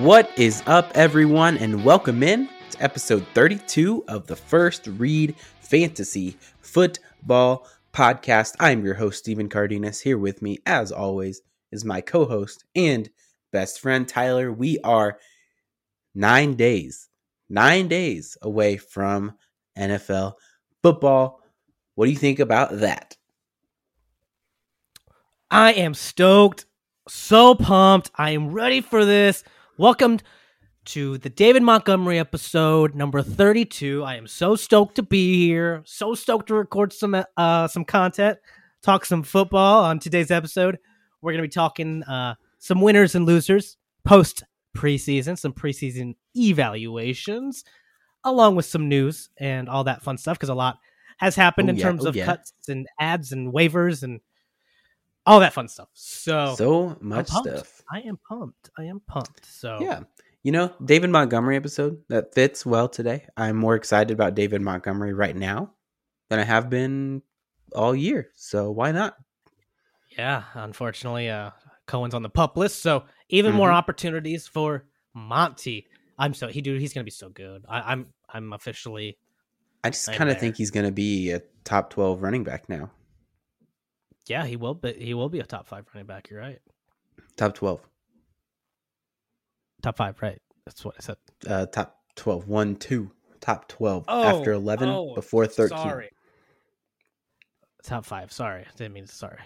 What is up, everyone, and welcome in to episode 32 of the First Read Fantasy Football Podcast. I'm your host, Stephen Cardenas. Here with me, as always, is my co host and best friend, Tyler. We are nine days, nine days away from NFL football. What do you think about that? I am stoked, so pumped. I am ready for this. Welcome to the David Montgomery episode number 32. I am so stoked to be here. So stoked to record some uh some content, talk some football on today's episode. We're going to be talking uh some winners and losers post preseason, some preseason evaluations, along with some news and all that fun stuff because a lot has happened Oh, in yeah. terms Oh, of yeah. cuts and adds and waivers and all that fun stuff. So, So much stuff. I am pumped. I am pumped. So Yeah. You know, David Montgomery episode that fits well today. I'm more excited about David Montgomery right now than I have been all year. So why not? yeah. Unfortunately, uh, Cohen's on the pup list, so even more Mhm. opportunities for Monty. I'm so he dude. He's gonna be so good. I, I'm I'm officially I just kind of think he's going to be a top 12 running back now. Yeah. He will, but he will be a top five running back. You're right. Top 12. Top five, right? That's what I said. Uh, top 12. 1, 2. Top 12. Oh, After 11, oh, before 13. Sorry. Top five. Sorry, didn't mean sorry.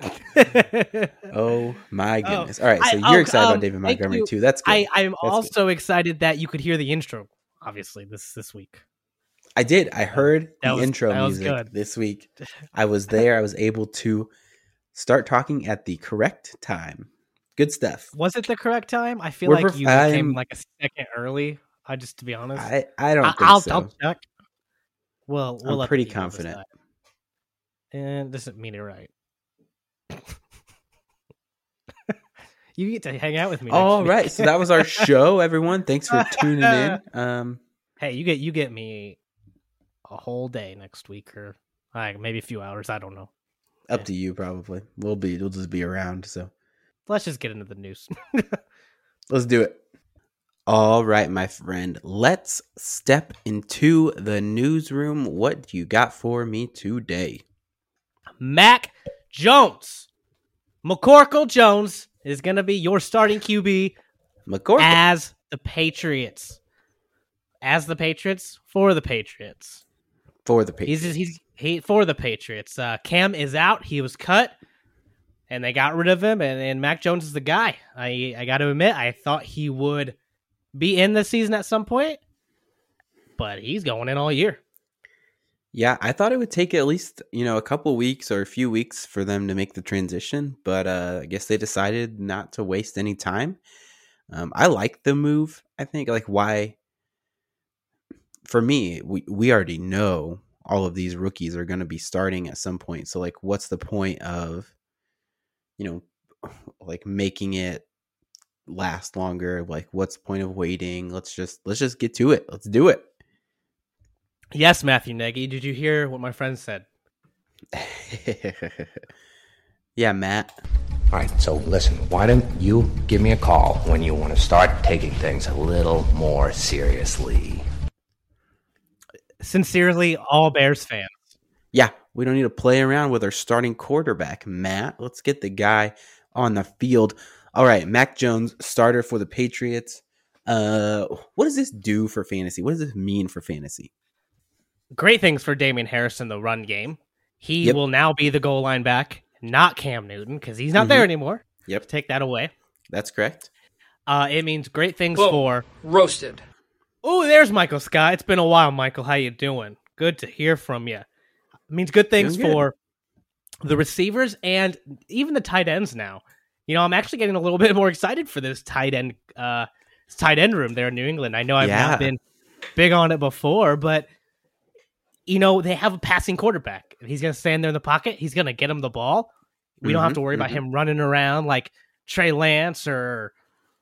Oh, my Oh, goodness. All right. So I- you're oh, excited um, about David Montgomery you. too. That's good. I, I'm good. also excited that you could hear the intro. Obviously, this this week. I did. I heard That the was- intro music this week. I was there. I was able to start talking at the correct time. Good stuff. Was it the correct time? I feel We're like perf- you came like a second early. I just to be honest, I, I don't I, will so. I'll check. Well, we'll I'm pretty confident. And doesn't mean it right. you get to hang out with me. All right. So that was our show, everyone. Thanks for tuning in. Um, hey, you get you get me a whole day next week, or like maybe a few hours. I don't know. up Yeah. to you, probably. We'll be. We'll just be around. So Let's just get into the news. let's do it. All right, my friend. Let's step into the newsroom. What do you got for me today? Mac Jones, McCorkle Jones is going to be your starting QB McCorkle. as the Patriots. As the Patriots for the Patriots. For the Patriots. He's he's he for the Patriots. Uh, Cam is out. He was cut, and they got rid of him. And, and Mac Jones is the guy. I I got to admit, I thought he would be in the season at some point, but he's going in all year. Yeah, I thought it would take at least, you know, a couple weeks or a few weeks for them to make the transition, but uh, I guess they decided not to waste any time. Um, I like the move. I think like why for me, we we already know all of these rookies are going to be starting at some point. So like what's the point of you know like making it last longer? Like what's the point of waiting? Let's just let's just get to it. Let's do it. Yes, Matthew Nagy. Did you hear what my friend said? yeah, Matt. All right, so listen, why don't you give me a call when you want to start taking things a little more seriously? Sincerely, all Bears fans. Yeah, we don't need to play around with our starting quarterback, Matt. Let's get the guy on the field. All right, Mac Jones, starter for the Patriots. Uh, what does this do for fantasy? What does this mean for fantasy? Great things for Damien Harris in the run game. He Yep. will now be the goal line back, not Cam Newton, because he's not Mhm. there anymore. Yep, Take that away. that's correct. Uh, it means great things Boom. for. roasted. Oh, there's Michael Scott. It's been a while, Michael. How you doing? Good to hear from you. It means good things good. for the receivers and even the tight ends now. You know, I'm actually getting a little bit more excited for this tight end uh tight end room there in New England. I know I've Yeah. not been big on it before, but you know, they have a passing quarterback. He's gonna stand there in the pocket, he's gonna get him the ball. We don't have to worry about mhm. him running around like Trey Lance or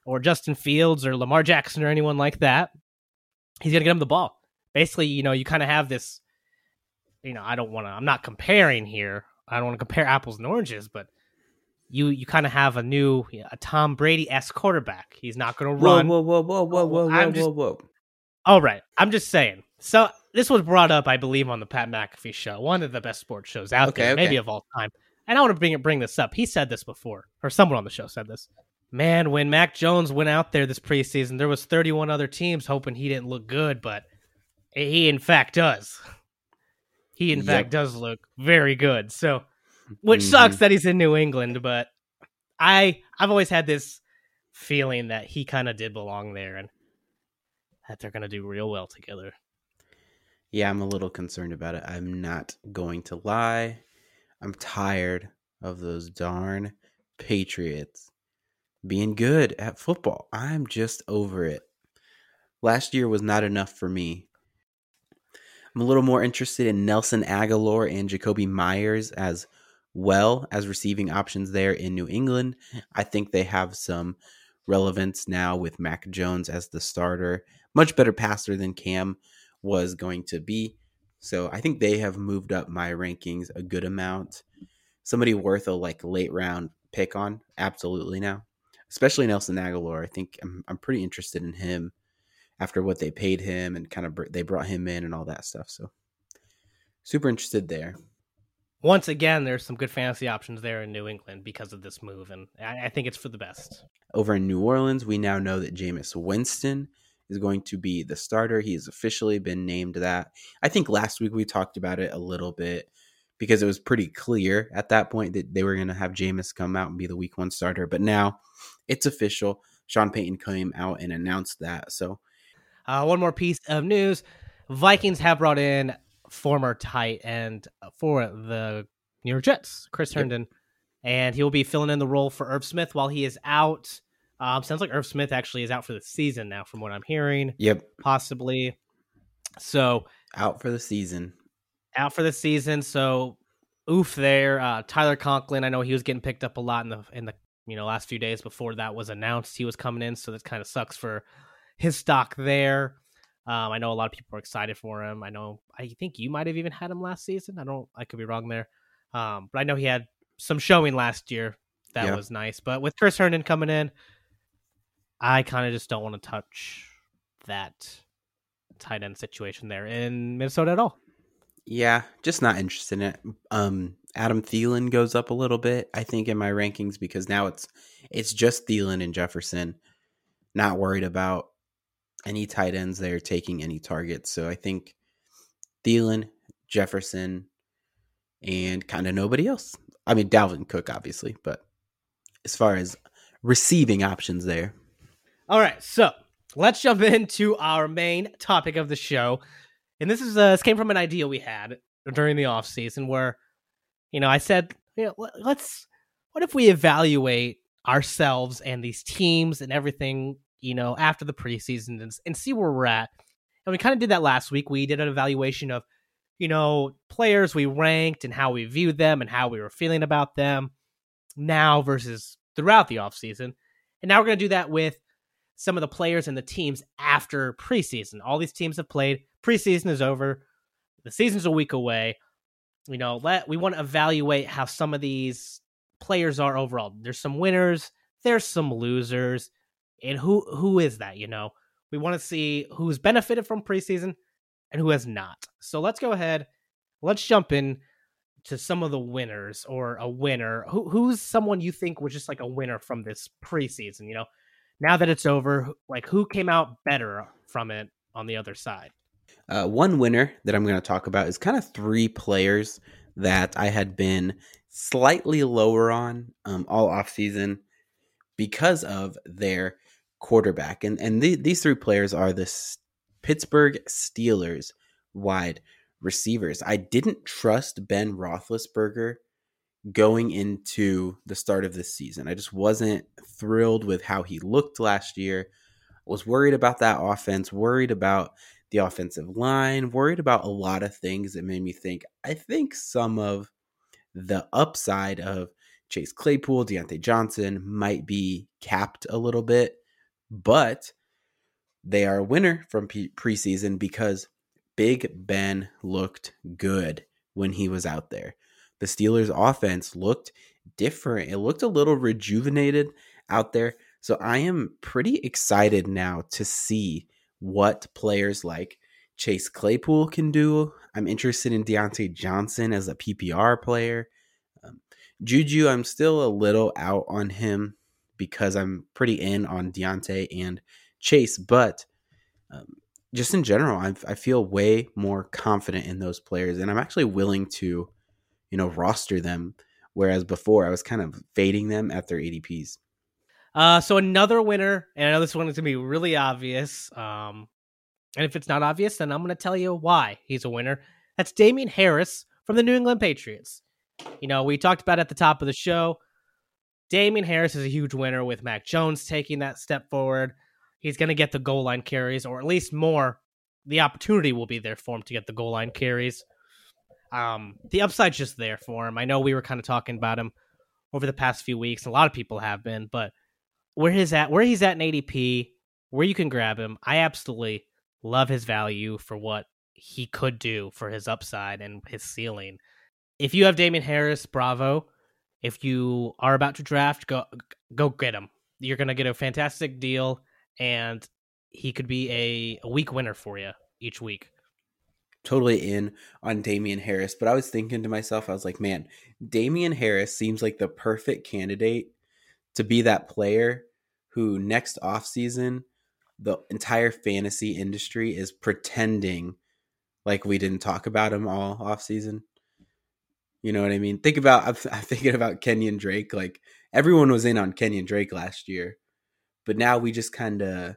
or Justin Fields or Lamar Jackson or anyone like that. He's gonna get him the ball. Basically, you know, you kind of have this. You know, I don't want to. I'm not comparing here. I don't want to compare apples and oranges, but you you kind of have a new a Tom Brady esque quarterback. He's not going to run. whoa, whoa, whoa, whoa, oh, whoa, whoa, just- whoa, whoa. All right, I'm just saying. So this was brought up, I believe, on the Pat McAfee show, one of the best sports shows out Okay, there, okay. maybe of all time. And I want to bring bring this up. He said this before, or someone on the show said this. Man, when Mac Jones went out there this preseason, there was 31 other teams hoping he didn't look good, but he in fact does. He in Yep. fact does look very good. So, which Mhm. sucks that he's in New England, but I I've always had this feeling that he kind of did belong there and that they're going to do real well together. Yeah, I'm a little concerned about it. I'm not going to lie. I'm tired of those darn Patriots being good at football. I'm just over it. Last year was not enough for me. I'm a little more interested in Nelson Agholor and Jakobi Meyers as well as receiving options there in New England. I think they have some relevance now with Mac Jones as the starter. Much better passer than Cam was going to be. So I think they have moved up my rankings a good amount. Somebody worth a like late round pick on, absolutely now. Especially Nelson Agholor. I think I'm, I'm pretty interested in him after what they paid him and kind of br- they brought him in and all that stuff. So super interested there. Once again, there's some good fantasy options there in New England because of this move, and I, I think it's for the best. Over in New Orleans, we now know that Jameis Winston is going to be the starter. He has officially been named that. I think last week we talked about it a little bit because it was pretty clear at that point that they were going to have Jameis come out and be the week one starter. But now it's official. Sean Payton came out and announced that. So Uh, one more piece of news: Vikings have brought in former tight end for the New York Jets, Chris Yep. Herndon, and he will be filling in the role for Irv Smith while he is out. Um, sounds like Irv Smith actually is out for the season now, from what I'm hearing, yep, possibly. So out for the season. out for the season. So oof there. Uh, Tyler Conklin, I know he was getting picked up a lot in the in the you know last few days before that was announced he was coming in. So that kind of sucks for his stock there. Um, I know a lot of people are excited for him. I know I think you might have even had him last season. I don't. I could be wrong there. Um, but I know he had some showing last year. That Yeah. was nice. But with Chris Herndon coming in, I kind of just don't want to touch that tight end situation there in Minnesota at all. Yeah, just not interested in it. Um, Adam Thielen goes up a little bit, I think, in my rankings because now it's it's just Thielen and Jefferson. Not worried about any tight ends there taking any targets. So I think Thielen, Jefferson, and kind of nobody else. I mean, Dalvin Cook, obviously, but as far as receiving options there, All right, so let's jump into our main topic of the show. And this is uh, this came from an idea we had during the off season where, you know, I said, you know, let- let's what if we evaluate ourselves and these teams and everything, you know, after the preseason and, and see where we're at. And we kind of did that last week. We did an evaluation of, you know, players we ranked and how we viewed them and how we were feeling about them now versus throughout the offseason. And now we're going to do that with some of the players and the teams after preseason. All these teams have played. Preseason is over. The season's a week away. You know, let we want to evaluate how some of these players are overall. There's some winners, there's some losers, and who who is that, you know? We want to see who's benefited from preseason and who has not. So let's go ahead. Let's jump in to some of the winners or a winner. Who who's someone you think was just like a winner from this preseason, you know? Now that it's over, like who came out better from it on the other side? Uh, one winner that I'm going to talk about is kind of three players that I had been slightly lower on um, all offseason because of their quarterback. And, and the, these three players are the S- Pittsburgh Steelers wide receivers. I didn't trust Ben Roethlisberger going into the start of this season. I just wasn't thrilled with how he looked last year. Was worried about that offense, worried about the offensive line, worried about a lot of things that made me think I think some of the upside of Chase Claypool, Diontae Johnson might be capped a little bit, but they are a winner from preseason because Big Ben looked good when he was out there. The Steelers' offense looked different. It looked a little rejuvenated out there. So I am pretty excited now to see what players like Chase Claypool can do. I'm interested in Diontae Johnson as a PPR player. Um, Juju, I'm still a little out on him because I'm pretty in on Diontae and Chase, but um, just in general, I, I feel way more confident in those players, and I'm actually willing to, you know, roster them. Whereas before, I was kind of fading them at their ADPs. Uh, so another winner, and I know this one is gonna be really obvious. Um, and if it's not obvious, then I'm gonna tell you why he's a winner. That's Damien Harris from the New England Patriots. You know, we talked about at the top of the show. Damien Harris is a huge winner with Mac Jones taking that step forward. He's going to get the goal line carries, or at least more. The opportunity will be there for him to get the goal line carries. Um, the upside's just there for him. I know we were kind of talking about him over the past few weeks. A lot of people have been, but where he's at, where he's at in ADP, where you can grab him, I absolutely love his value for what he could do for his upside and his ceiling. If you have Damien Harris, bravo. If you are about to draft, go go get him. You're gonna get a fantastic deal, and he could be a, a week winner for you each week. Totally in on Damien Harris, but I was thinking to myself, I was like, man, Damien Harris seems like the perfect candidate to be that player who next offseason the entire fantasy industry is pretending like we didn't talk about him all offseason. You know what I mean? Think about I'm, I'm thinking about Kenyan Drake. Like everyone was in on Kenyan Drake last year, but now we just kind of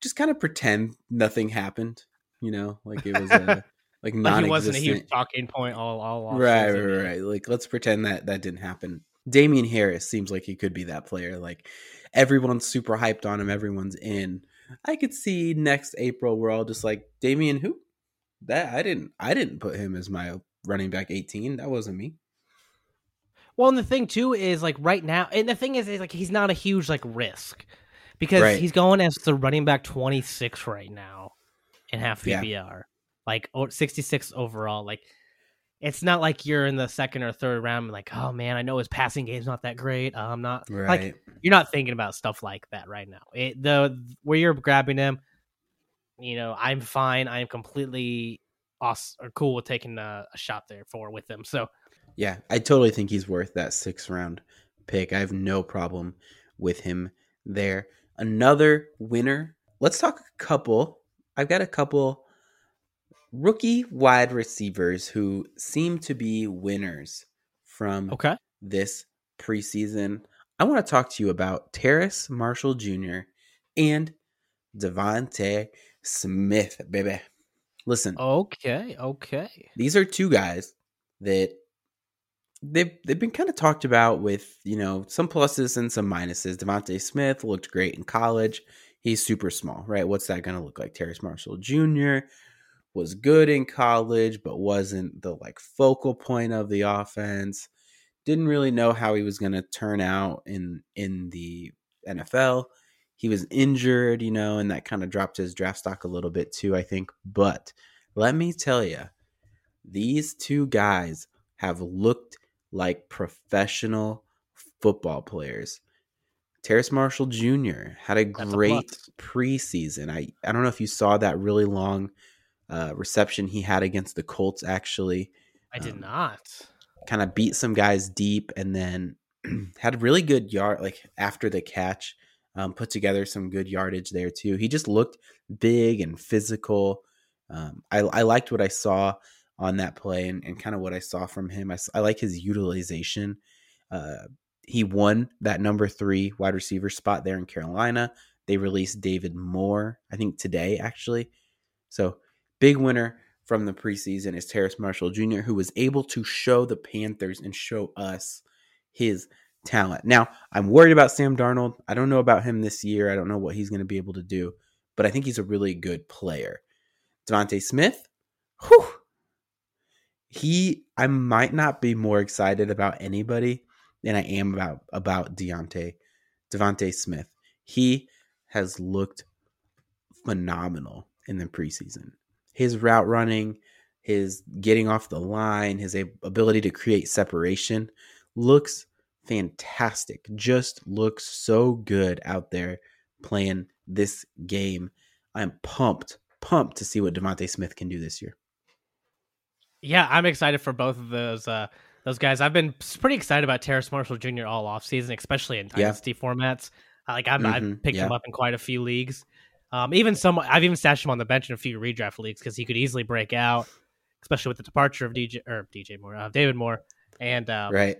just kind of pretend nothing happened. You know, like it was a like like he wasn't a huge talking point all all all right, right, right, right. Like let's pretend that that didn't happen. Damien Harris seems like he could be that player. Like everyone's super hyped on him. Everyone's in. I could see next April we're all just like Damien who that I didn't I didn't put him as my running back 18. That wasn't me. Well, and the thing too is like right now, and the thing is, is like he's not a huge like risk because right. he's going as the running back 26 right now in half PPR, yeah. like 66 overall. Like it's not like you're in the second or third round, like oh man, I know his passing game's not that great. Uh, I'm not right. like you're not thinking about stuff like that right now. It, the where you're grabbing him, you know, I'm fine. I'm completely awesome or cool with taking a, a shot there for with him. So yeah, I totally think he's worth that six round pick. I have no problem with him there. Another winner. Let's talk a couple. I've got a couple rookie wide receivers who seem to be winners from okay. this preseason. I want to talk to you about Terrace Marshall Jr. and DeVonta Smith, baby. Listen. Okay, okay. These are two guys that they've they've been kind of talked about with you know some pluses and some minuses. DeVonta Smith looked great in college. He's super small, right? What's that going to look like? Terrace Marshall Jr. was good in college, but wasn't the like focal point of the offense. Didn't really know how he was going to turn out in in the NFL. He was injured, you know, and that kind of dropped his draft stock a little bit too, I think. But let me tell you, these two guys have looked like professional football players. Terrace Marshall Jr. had a That's great a preseason. I, I don't know if you saw that really long uh, reception he had against the Colts, actually. I did um, not. Kind of beat some guys deep and then had really good yard, like after the catch um, put together some good yardage there too. He just looked big and physical. Um, I, I, liked what I saw on that play and, and kind of what I saw from him. I, I like his utilization. Uh, he won that number three wide receiver spot there in Carolina. They released David Moore, I think today actually. So big winner from the preseason is Terrace Marshall Jr., who was able to show the Panthers and show us his talent. Now, I'm worried about Sam Darnold. I don't know about him this year. I don't know what he's going to be able to do, but I think he's a really good player. DeVonta Smith, whew, he I might not be more excited about anybody than I am about about Deontay DeVonta Smith. He has looked phenomenal in the preseason. His route running, his getting off the line, his ability to create separation looks fantastic. Just looks so good out there playing this game. I'm pumped, pumped to see what DeVonta Smith can do this year. Yeah, I'm excited for both of those uh, those guys. I've been pretty excited about Terrace Marshall Jr. all off season, especially in Yeah. dynasty formats. Uh, Like I'm, I've Mhm, picked him up in quite a few leagues. Um, even some, I've even stashed him on the bench in a few redraft leagues because he could easily break out, especially with the departure of DJ or DJ Moore, uh, David Moore, and um, Right.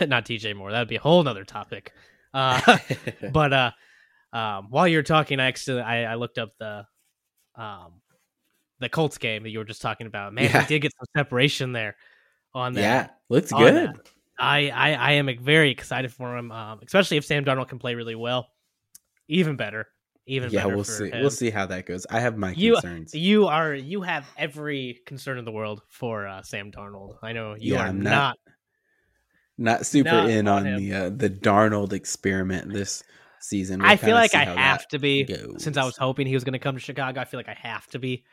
not DJ Moore. That would be a whole nother topic. Uh, but uh, um, while you're talking, I actually I, I looked up the um, the Colts game that you were just talking about. Man, Yeah. he did get some separation there on that. yeah, looks good. that. I, I I am very excited for him, um, especially if Sam Darnold can play really well. Even better, even Yeah, better we'll see. him. We'll see how that goes. I have my You- concerns. You are you have every concern in the world for uh, Sam Darnold. I know you Yeah, are I'm not. not- Not super not in on the uh, the Darnold experiment this season. We'll I feel like I have to be goes. since I was hoping he was going to come to Chicago. I feel like I have to be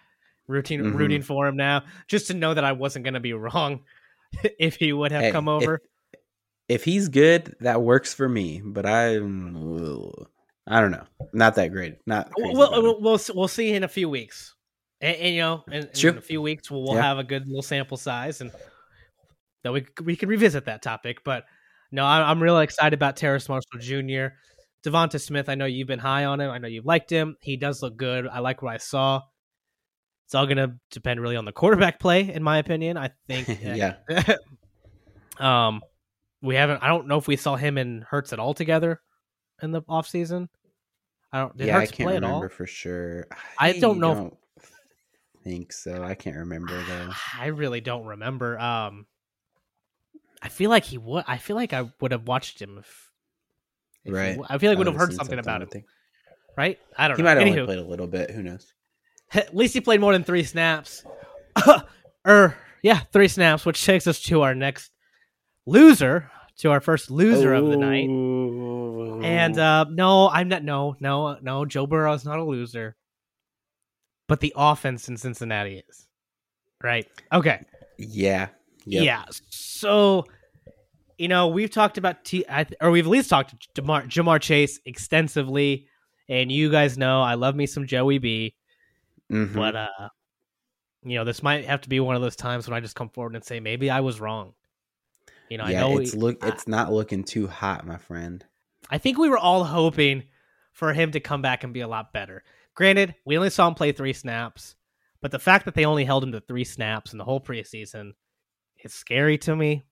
rooting Mhm. rooting for him now, just to know that I wasn't going to be wrong if he would have Hey, come over. If he's good, that works for me. But I'm, I don't know, not that great. Not We'll, we'll, uh, we'll we'll see in a few weeks, and, and, you know, in, in a few weeks we'll, we'll Yeah. have a good little sample size, and that we we can revisit that topic. But no, I, I'm really excited about Terrace Marshall Jr. Devonta Smith. I know you've been high on him. I know you've liked him. He does look good. I like what I saw. It's all gonna depend really on the quarterback play, in my opinion. I think. yeah, um, we haven't. I don't know if we saw him and Hurts at all together in the off season. I don't. Did yeah, I can't play at all? remember for sure. I don't know don't think so. I can't remember though. I really don't remember. Um, I feel like he would. I feel like I would have watched him. If, if he Right. w- I feel like I would have heard seen something about I him, right? I don't He know. might have Anywho, only played a little bit. Who knows? at least he played more than three snaps. er, yeah, three snaps, which takes us to our next loser, to our first loser of the night. And uh, no, I'm not. No, no, no. Joe Burrow is not a loser, but the offense in Cincinnati is. Right. Okay. yeah, Yep. Yeah. So, you know, we've talked about T, or we've at least talked to Ja'Marr, Ja'Marr Chase extensively, and you guys know I love me some Joey B. Mhm. But uh, you know, this might have to be one of those times when I just come forward and say maybe I was wrong. You know, yeah, I know it's we- look, I- not looking too hot, my friend. I think we were all hoping for him to come back and be a lot better. Granted, we only saw him play three snaps, but the fact that they only held him to three snaps in the whole preseason is scary to me.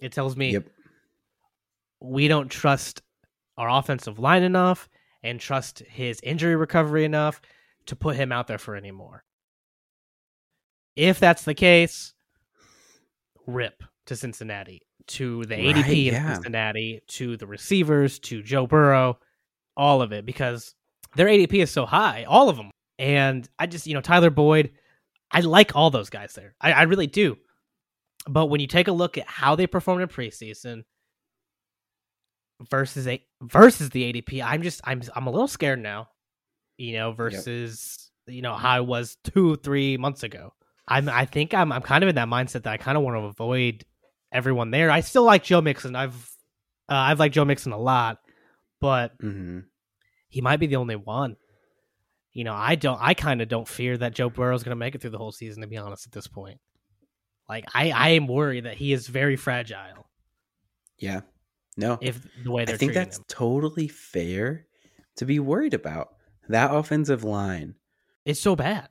It tells me Yep. we don't trust our offensive line enough and trust his injury recovery enough to put him out there for any more. If that's the case, rip to Cincinnati, to the ADP Right, in. Cincinnati, to the receivers, to Joe Burrow, all of it, because their ADP is so high, all of them. And I just, you know, Tyler Boyd, I like all those guys there. I, I really do. But when you take a look at how they performed in preseason versus a versus the ADP, I'm just I'm I'm a little scared now. You know, versus you know how I was two three months ago. I'm I think I'm I'm kind of in that mindset that I kind of want to avoid everyone there. I still like Joe Mixon. I've uh, I've liked Joe Mixon a lot, but hmm he might be the only one. You know, I don't. I kind of don't fear that Joe Burrow is going to make it through the whole season. To be honest, at this point, like I, I am worried that he is very fragile. Yeah. No, If the way I think that's him, totally fair to be worried about. That offensive line, it's so bad.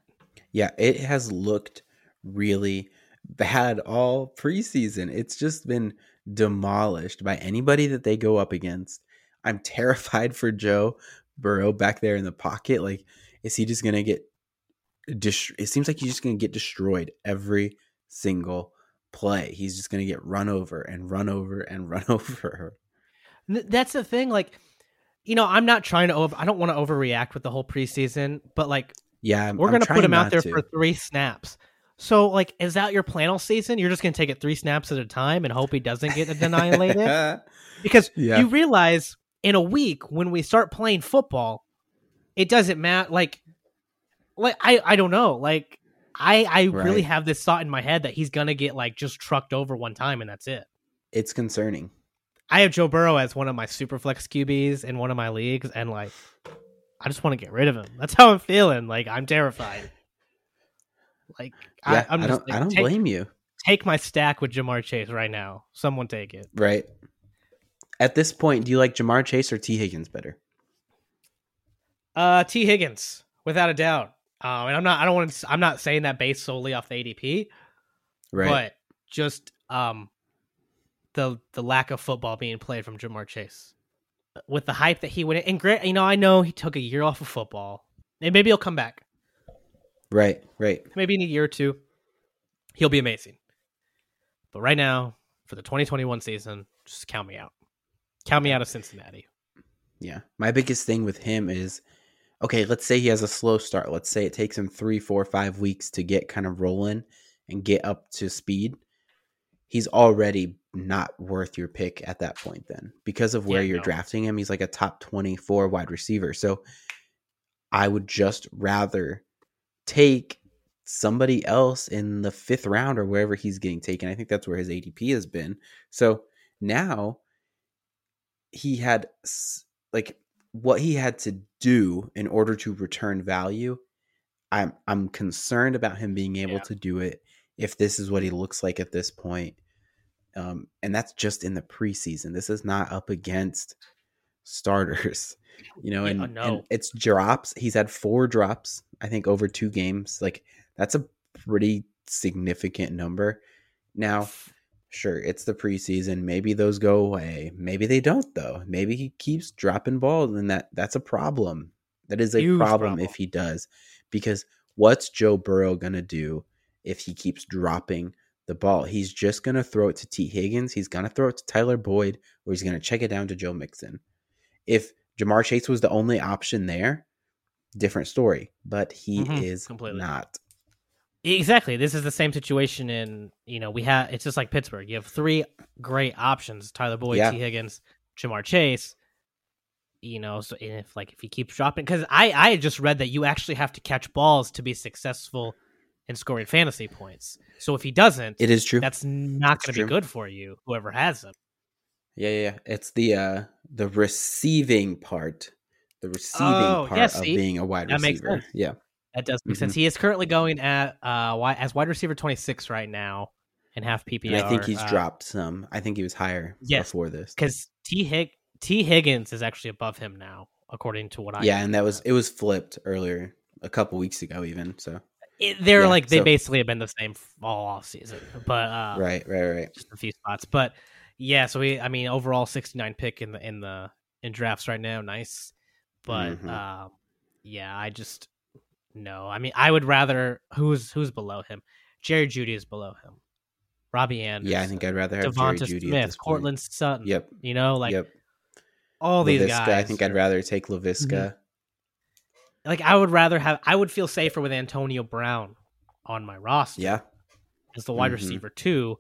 yeah, it has looked really bad all preseason. It's just been demolished by anybody that they go up against. I'm terrified for Joe Burrow back there in the pocket. Like, is he just gonna get? Dest- it seems like he's just gonna get destroyed every single play. He's just gonna get run over and run over and run over. That's the thing. Like, you know, I'm not trying to over. I don't want to overreact with the whole preseason, but like, Yeah, I'm, we're gonna put him out there to. for three snaps. So, like, is that your plan all season? You're just gonna take it three snaps at a time and hope he doesn't get annihilated? because Yeah. you realize in a week when we start playing football, it doesn't matter. Like, like I, I don't know. Like, I, I really have this thought in my head that he's gonna get like just trucked over one time and that's it. it's concerning. I have Joe Burrow as one of my super flex QBs in one of my leagues, and like, I just want to get rid of him. That's how I'm feeling. Like, I'm terrified. Like, Yeah, I, I'm I, just don't. like, I don't take, blame you. take my stack with Ja'Marr Chase right now. Someone take it. Right. At this point, do you like Ja'Marr Chase or Tee Higgins better? Uh, Tee Higgins, without a doubt. Um, and I'm not. I don't want to. I'm not saying that based solely off the ADP, Right. but just um, the the lack of football being played from Ja'Marr Chase, with the hype that he went. And Grant, you know, I know he took a year off of football, and maybe he'll come back. right. Right. Maybe in a year or two, he'll be amazing. But right now, for the 2021 season, just count me out. Count me out of Cincinnati. Yeah. My biggest thing with him is okay, let's say he has a slow start. Let's say it takes him three, four, five weeks to get kind of rolling and get up to speed. He's already not worth your pick at that point, then because of where Yeah, you're no. drafting him. He's like a top 24 wide receiver. So I would just rather take somebody else in the fifth round or wherever he's getting taken. I think that's where his ADP has been. So now he had like what he had to do in order to return value. I'm I'm concerned about him being able Yeah. to do it if this is what he looks like at this point. Um, and that's just in the preseason. This is not up against starters, you know. Yeah, And, uh, and it's drops. He's had four drops, I think, over two games. Like that's a pretty significant number. Now, sure, it's the preseason. Maybe those go away. Maybe they don't though. Maybe he keeps dropping balls and that that's a problem. That is a problem, problem. if he does. Because what's Joe Burrow going to do if he keeps dropping the ball? He's just going to throw it to Tee Higgins, he's going to throw it to Tyler Boyd or he's going to check it down to Joe Mixon. If Ja'Marr Chase was the only option there, different story, but he Mhm, is completely. not. Exactly. This is the same situation in, you know, we have it's just like Pittsburgh. You have three great options, Tyler Boyd, Yeah. Tee Higgins, Ja'Marr Chase. You know, so if like if he keeps dropping cuz I I just read that you actually have to catch balls to be successful in scoring fantasy points. So if he doesn't, It is true. that's not going to be good for you whoever has him. Yeah, yeah, yeah. It's the uh the receiving part. The receiving Oh, part yeah, of being a wide That makes receiver. sense. Yeah. That does make Mhm. sense. He is currently going at uh as wide receiver 26 right now in half PPR. And I think he's uh, dropped some. I think he was higher Yes, before this. because T Hig Tee Higgins is actually above him now, according to what I Yeah, and that was it was flipped earlier a couple weeks ago even. So It, they're yeah, like they so- basically have been the same all off season, but uh, right, right, right. just a few spots. But yeah, so we I mean overall 69 pick in the in the in drafts right now, nice. But Mhm. um, yeah, I just no. I mean, I would rather who's who's below him. Jerry Jeudy is below him. Robbie Anderson. Yeah, I think I'd rather have Jerry Devonta Jeudy at Smith. Courtland Sutton. Yep. You know, like yep. all these Laviska, guys. Mm-hmm. I think I'd rather take Laviska. Like I would rather have I would feel safer with Antonio Brown on my roster Yeah. as the wide Mhm. receiver too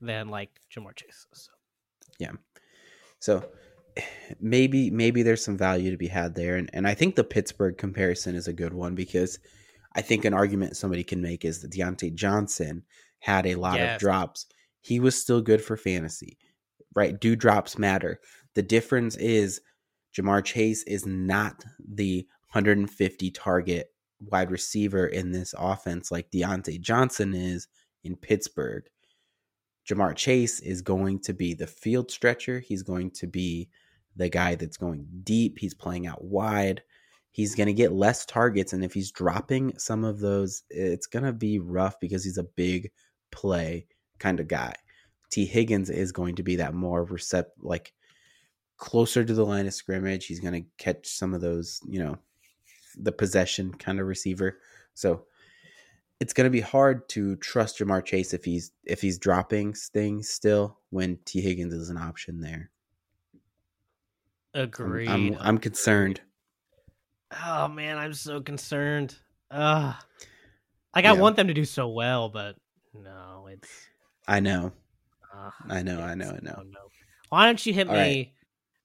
than like Ja'Marr Chase. So, Yeah. So maybe maybe there's some value to be had there. And and I think the Pittsburgh comparison is a good one because I think an argument somebody can make is that Diontae Johnson had a lot of drops. He was still good for fantasy. Right? Do drops matter. The difference is Jamar Chase is not the 150 target wide receiver in this offense like Diontae Johnson is in Pittsburgh. Ja'Marr Chase is going to be the field stretcher. He's going to be the guy that's going deep. He's playing out wide. He's going to get less targets. And if he's dropping some of those, it's going to be rough because he's a big play kind of guy. Tee Higgins is going to be that more recept, like closer to the line of scrimmage. He's going to catch some of those, you know, the possession kind of receiver. So it's going to be hard to trust Ja'Marr Chase if he's if he's dropping things still when Tee Higgins is an option there. I'm- agreed. I'm, I'm concerned. oh man, I'm so concerned. Uh like I Yeah. want them to do so well, but no, it's I know. uh, I know, I know, I know. oh. Why don't you hit All me right.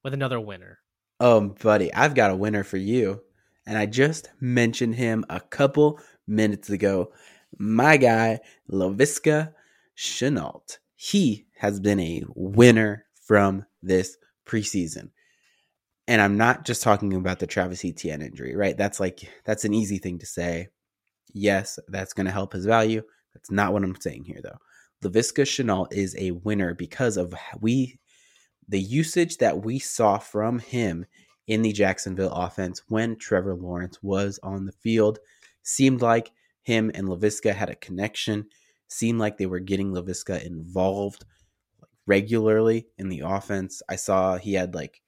with another winner? Oh, buddy, I've got a winner for you. And I just mentioned him a couple minutes ago. My guy, Laviska Shenault. He has been a winner from this preseason. And I'm not just talking about the Travis Etienne injury, right? That's like that's an easy thing to say. Yes, that's going to help his value. That's not what I'm saying here, though. Laviska Shenault is a winner because of we the usage that we saw from him in the Jacksonville offense when Trevor Lawrence was on the field. Seemed like him and Laviska had a connection. Seemed like they were getting Laviska involved regularly in the offense. I saw he had like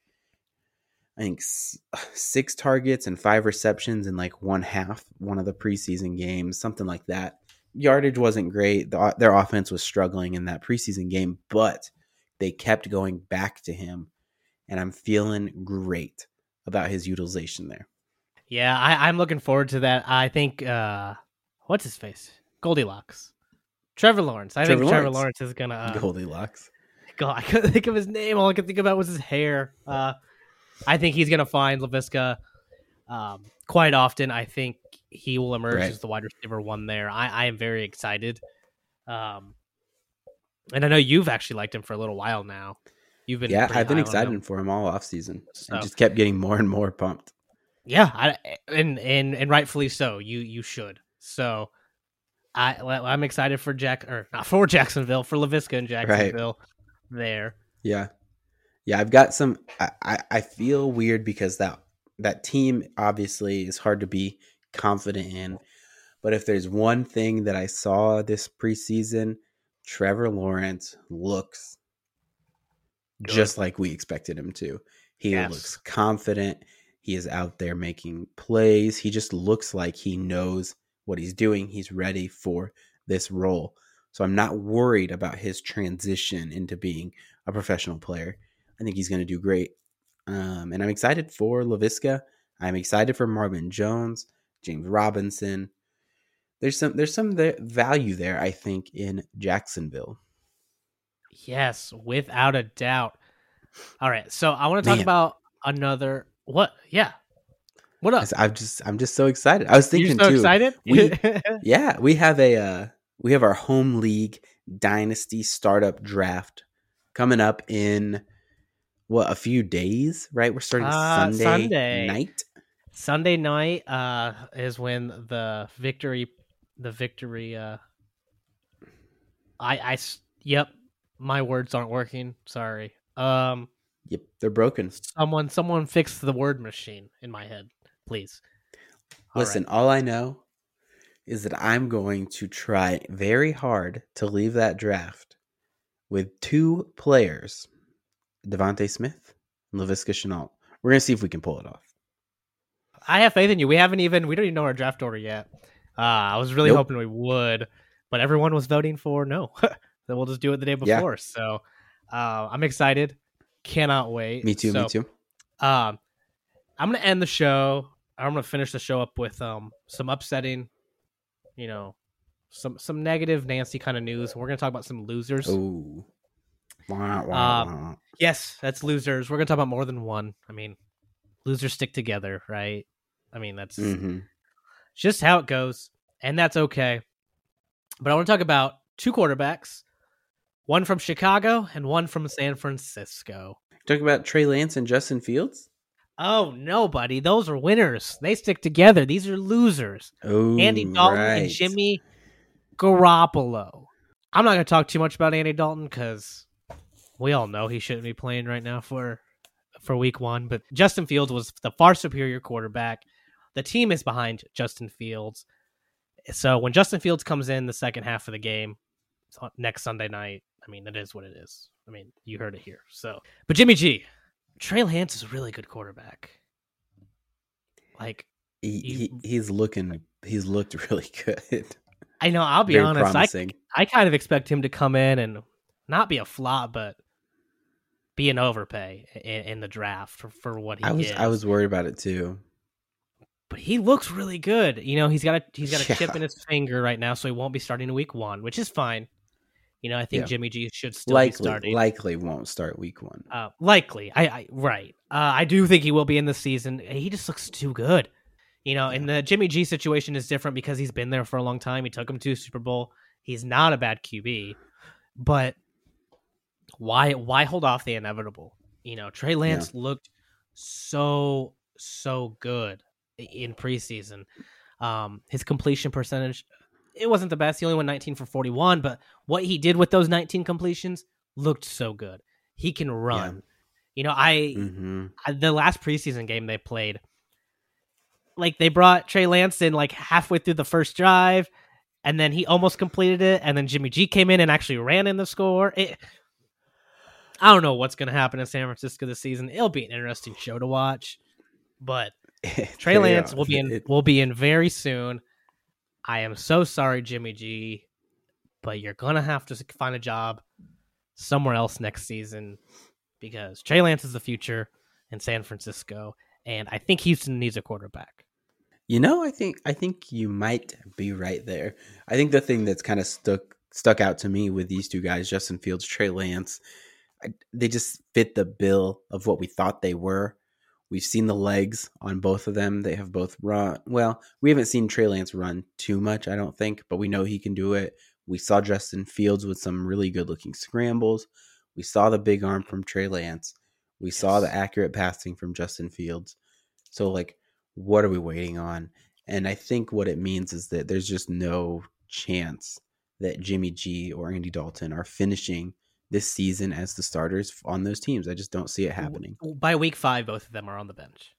I think six targets and five receptions in like one half one of the preseason games, something like that. Yardage wasn't great. The, their offense was struggling in that preseason game, but they kept going back to him, and I'm feeling great about his utilization there. Yeah, I, am looking forward to that. I think uh what's his face? Goldilocks. Trevor Lawrence. I Trevor think Lawrence. Trevor Lawrence is gonna uh, Goldilocks. God, I couldn't think of his name. All I could think about was his hair. Uh, I think he's gonna find Laviska um, quite often. I think he will emerge right. as the wide receiver one there. I, I am very excited. Um, and I know you've actually liked him for a little while now. You've been yeah, I've been excited for him all off season. So, I just kept getting more and more pumped. Yeah, I, and and and rightfully so. You you should. So I I'm excited for Jack or not for Jacksonville for Laviska and Jacksonville right. there. Yeah, yeah. I've got some. I, I I feel weird because that that team obviously is hard to be confident in. But if there's one thing that I saw this preseason, Trevor Lawrence looks Good. just like we expected him to. He yes. looks confident. He is out there making plays. He just looks like he knows what he's doing. He's ready for this role. So I'm not worried about his transition into being a professional player. I think he's going to do great. Um, and I'm excited for Laviska. I'm excited for Marvin Jones, James Robinson. There's some there's some value there, I think, in Jacksonville. Yes, without a doubt. All right, so I want to talk Man. about another what? Yeah. What up? I'm just I'm just so excited. I was thinking so too. Excited? We, yeah, we have a uh, we have our home league dynasty startup draft coming up in what a few days, right? We're starting uh, Sunday, Sunday night. Sunday night uh, is when the victory, the victory. Uh, I, I, yep, my words aren't working. Sorry. Um, Yep, they're broken. Someone, someone fix the word machine in my head, please. All Listen, right. all I know is that I'm going to try very hard to leave that draft with two players, DeVonta Smith and Laviska Shenault. We're gonna see if we can pull it off. I have faith in you. We haven't even we don't even know our draft order yet. Uh, I was really nope. hoping we would, but everyone was voting for no. then we'll just do it the day before. Yeah. So uh, I'm excited. Cannot wait. Me too. So, me too. Um, I'm gonna end the show. I'm gonna finish the show up with um some upsetting, you know, some some negative Nancy kind of news. We're gonna talk about some losers. Ooh. Wah, wah, um, yes, that's losers. We're gonna talk about more than one. I mean, losers stick together, right? I mean, that's mm-hmm. just how it goes, and that's okay. But I want to talk about two quarterbacks one from Chicago and one from San Francisco. Talking about Trey Lance and Justin Fields? Oh no, buddy. Those are winners. They stick together. These are losers. Oh, Andy Dalton right. and Jimmy Garoppolo. I'm not going to talk too much about Andy Dalton because we all know he shouldn't be playing right now for for Week One. But Justin Fields was the far superior quarterback. The team is behind Justin Fields. So when Justin Fields comes in the second half of the game next Sunday night, I mean, that is what it is. I mean, you heard it here. So, but Jimmy G, Trey Lance is a really good quarterback. Like he, he he's looking, he's looked really good. I know. I'll be Very honest. Promising. I I kind of expect him to come in and not be a flop, but be an overpay in, in the draft for, for what he I was. Gives. I was worried about it too. But he looks really good. You know, he's got a he's got a yeah. chip in his finger right now, so he won't be starting in week one, which is fine. You know, I think yeah. Jimmy G should still likely, be starting. Likely won't start week one. Uh, likely, I, I right. Uh, I do think he will be in the season. He just looks too good. You know, yeah. and the Jimmy G situation is different because he's been there for a long time. He took him to Super Bowl. He's not a bad QB, but why why hold off the inevitable? You know, Trey Lance yeah. looked so so good in preseason. Um, his completion percentage it wasn't the best. He only went 19 for 41, but what he did with those 19 completions looked so good. He can run. Yeah. You know, I, mm-hmm. I, the last preseason game they played, like they brought Trey Lance in like halfway through the first drive, and then he almost completed it, and then Jimmy G came in and actually ran in the score. It, I don't know what's going to happen in San Francisco this season. It'll be an interesting show to watch, but Trey Lance will be in will be in very soon. I am so sorry, Jimmy G, but you're gonna have to find a job somewhere else next season because Trey Lance is the future in San Francisco, and I think Houston needs a quarterback. You know, I think I think you might be right there. I think the thing that's kind of stuck stuck out to me with these two guys, Justin Fields, Trey Lance, I, they just fit the bill of what we thought they were. We've seen the legs on both of them. They have both run. Well, we haven't seen Trey Lance run too much, I don't think, but we know he can do it. We saw Justin Fields with some really good looking scrambles. We saw the big arm from Trey Lance. We yes. saw the accurate passing from Justin Fields. So, like, what are we waiting on? And I think what it means is that there's just no chance that Jimmy G or Andy Dalton are finishing this season as the starters on those teams. I just don't see it happening. By week five, both of them are on the bench.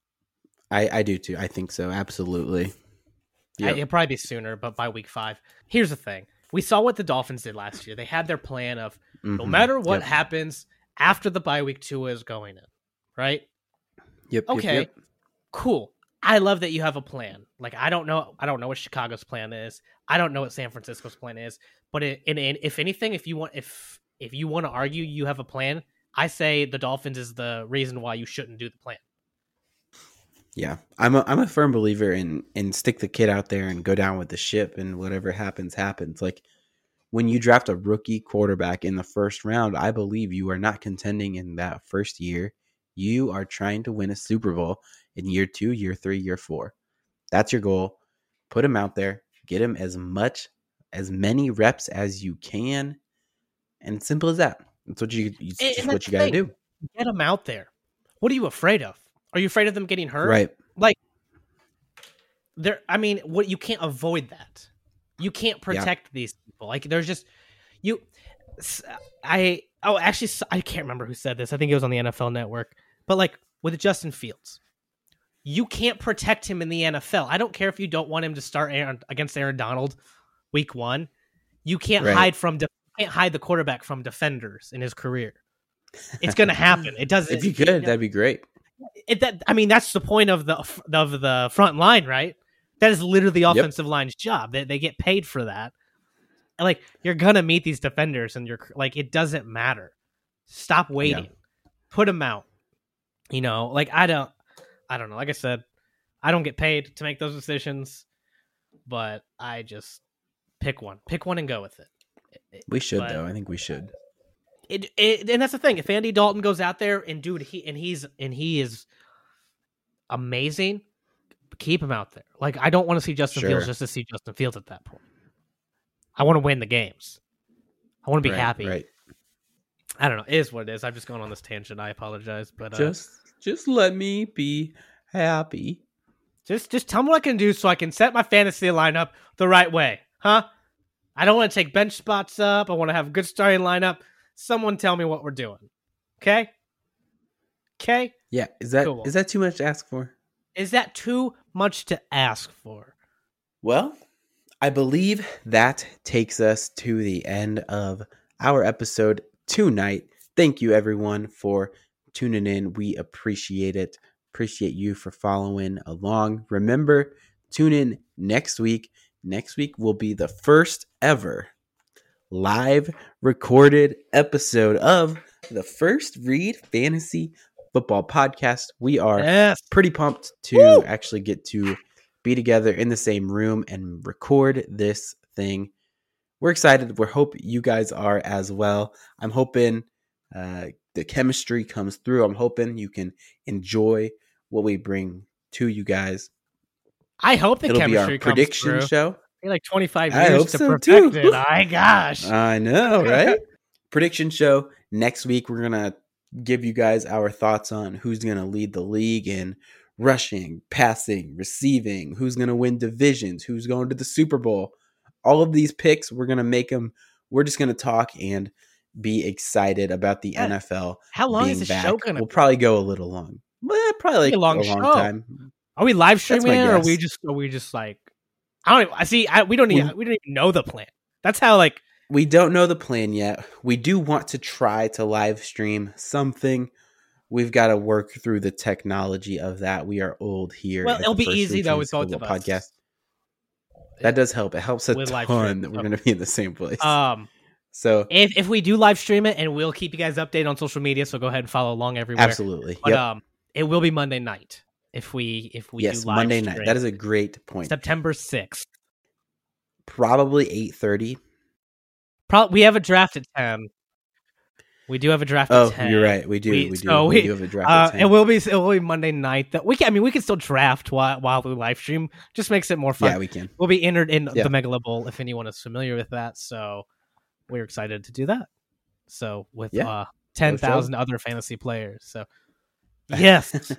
I, I do too. I think so. Absolutely. Yep. It'll probably be sooner, but by week five. Here's the thing we saw what the Dolphins did last year. They had their plan of mm-hmm. no matter what yep. happens after the bye week, Tua is going in, right? Yep. Okay. Yep. Cool. I love that you have a plan. Like I don't know, I don't know what Chicago's plan is. I don't know what San Francisco's plan is. But it, in, in, if anything, if you want, if if you want to argue you have a plan, I say the Dolphins is the reason why you shouldn't do the plan. Yeah, I'm a I'm a firm believer in in stick the kid out there and go down with the ship and whatever happens happens. Like when you draft a rookie quarterback in the first round, I believe you are not contending in that first year. You are trying to win a Super Bowl in year 2, year 3, year 4. That's your goal. Put him out there, get him as much as many reps as you can, and simple as that. That's what you it's just what you got to do. Get them out there. What are you afraid of? Are you afraid of them getting hurt? Right. Like there I mean, what you can't avoid that. You can't protect yeah. these people. Like there's just you I oh actually I can't remember who said this. I think it was on the NFL network. But like with Justin Fields, you can't protect him in the NFL. I don't care if you don't want him to start Aaron, against Aaron Donald week 1. You can't right. hide from can't hide the quarterback from defenders in his career. It's going to happen. It doesn't. if you could, that'd be great it, that I mean that's the point of the of the front line, right? That is literally the offensive yep. line's job. They they get paid for that. And like you're gonna meet these defenders, and you're like it doesn't matter. Stop waiting. Yeah. Put them out. You know, like I don't, I don't know. Like I said, I don't get paid to make those decisions, but I just pick one, pick one, and go with it. We should but, though. I think we should. It, it, and that's the thing. If Andy Dalton goes out there and dude, he and he's and he is amazing, keep him out there. Like I don't want to see Justin sure. Fields just to see Justin Fields at that point. I want to win the games. I want to be right, happy. Right. I don't know. It is what it is. I'm just going on this tangent. I apologize, but uh, just just let me be happy. Just just tell me what I can do so I can set my fantasy lineup the right way, huh? I don't want to take bench spots up. I want to have a good starting lineup someone tell me what we're doing. Okay? Okay? Yeah, is that cool. is that too much to ask for? Is that too much to ask for? Well, I believe that takes us to the end of our episode tonight. Thank you everyone for tuning in. We appreciate it. Appreciate you for following along. Remember, tune in next week. Next week will be the first ever live recorded episode of the first Read Fantasy Football Podcast. We are yes. pretty pumped to Woo! actually get to be together in the same room and record this thing. We're excited. We hope you guys are as well. I'm hoping uh, the chemistry comes through. I'm hoping you can enjoy what we bring to you guys. I hope the It'll chemistry be our prediction through. show like 25 years to so protect too. it. My gosh. I know, right? prediction show next week. We're gonna give you guys our thoughts on who's gonna lead the league in rushing, passing, receiving, who's gonna win divisions, who's going to the Super Bowl. All of these picks, we're gonna make them. We're just gonna talk and be excited about the Yeah. NFL. How long is the back. show gonna? We'll probably go a little long. Well, probably a long a long show. time. Are we live streaming it, or are we just are we just like I don't I see I, we don't even we don't even know the plan. That's how like We don't know the plan yet. We do want to try to live stream something. We've got to work through the technology of that. We are old here. Well, it'll be easy, though, with both of us. Podcast. That does help. It helps a With ton stream, that we're going to be in the same place. um so if if we do live stream it and we'll keep you guys updated on social media, so go ahead and follow along everywhere. absolutely. But Yep. um it will be Monday night if we if we yes, do live Monday night. That is a great point. September sixth. Probably eight thirty. Pro- we have a draft at ten. We do have a draft Oh, you're right. We do. We- We, do. so we, we- do have a draft. Uh, at 10. it will be it will be Monday night. That we can. I mean, we can still draft while while we live stream. Just makes it more fun. yeah, we can. We'll be entered in Yeah. the Megala Bowl if anyone is familiar with that. So we're excited to do that. So with Yeah. uh, ten thousand other fantasy players. So yes,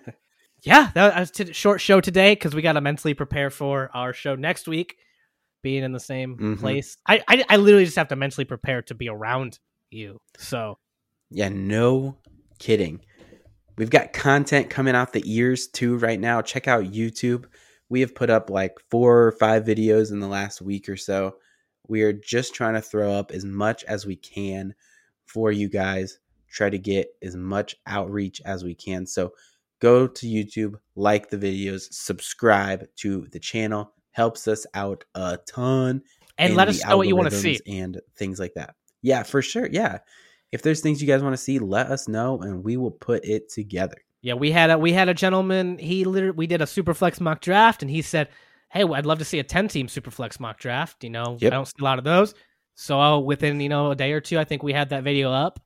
yeah, that was a short show today because we got to mentally prepare for our show next week, being in the same Mhm. place. I, I I literally just have to mentally prepare to be around you. So Yeah, no kidding. We've got content coming out the ears too right now. Check out YouTube. We have put up like four or five videos in the last week or so. We are just trying to throw up as much as we can for you guys. Try to get as much outreach as we can. So go to YouTube, like the videos, subscribe to the channel. Helps us out a ton and let us know what you want to see. and things like that. Yeah, for sure. Yeah. If there's things you guys want to see, let us know and we will put it together. Yeah, we had a we had a gentleman. He literally we did a superflex mock draft, and he said, "Hey, I'd love to see a ten team superflex mock draft. You know, Yep. I don't see a lot of those. So within you know a day or two, I think we had that video up.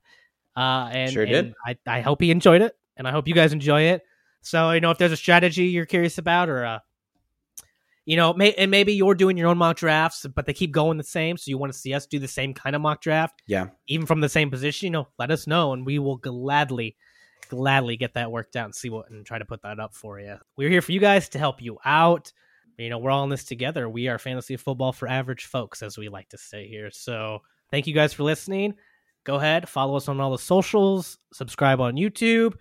Uh, and Sure and did. I I hope he enjoyed it, and I hope you guys enjoy it. So you know, if there's a strategy you're curious about, or uh, you know, may, and maybe you're doing your own mock drafts, but they keep going the same, so you want to see us do the same kind of mock draft Yeah. even from the same position, you know, let us know and we will gladly, gladly get that worked out and see what and try to put that up for you. We're here for you guys to help you out. You know, we're all in this together. We are fantasy football for average folks, as we like to say here. So thank you guys for listening. Go ahead, follow us on all the socials, subscribe on YouTube,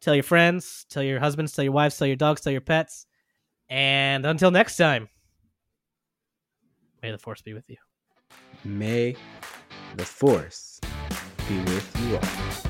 tell your friends, tell your husbands, tell your wives, tell your dogs, tell your pets. And until next time, may the force be with you. May the force be with you all.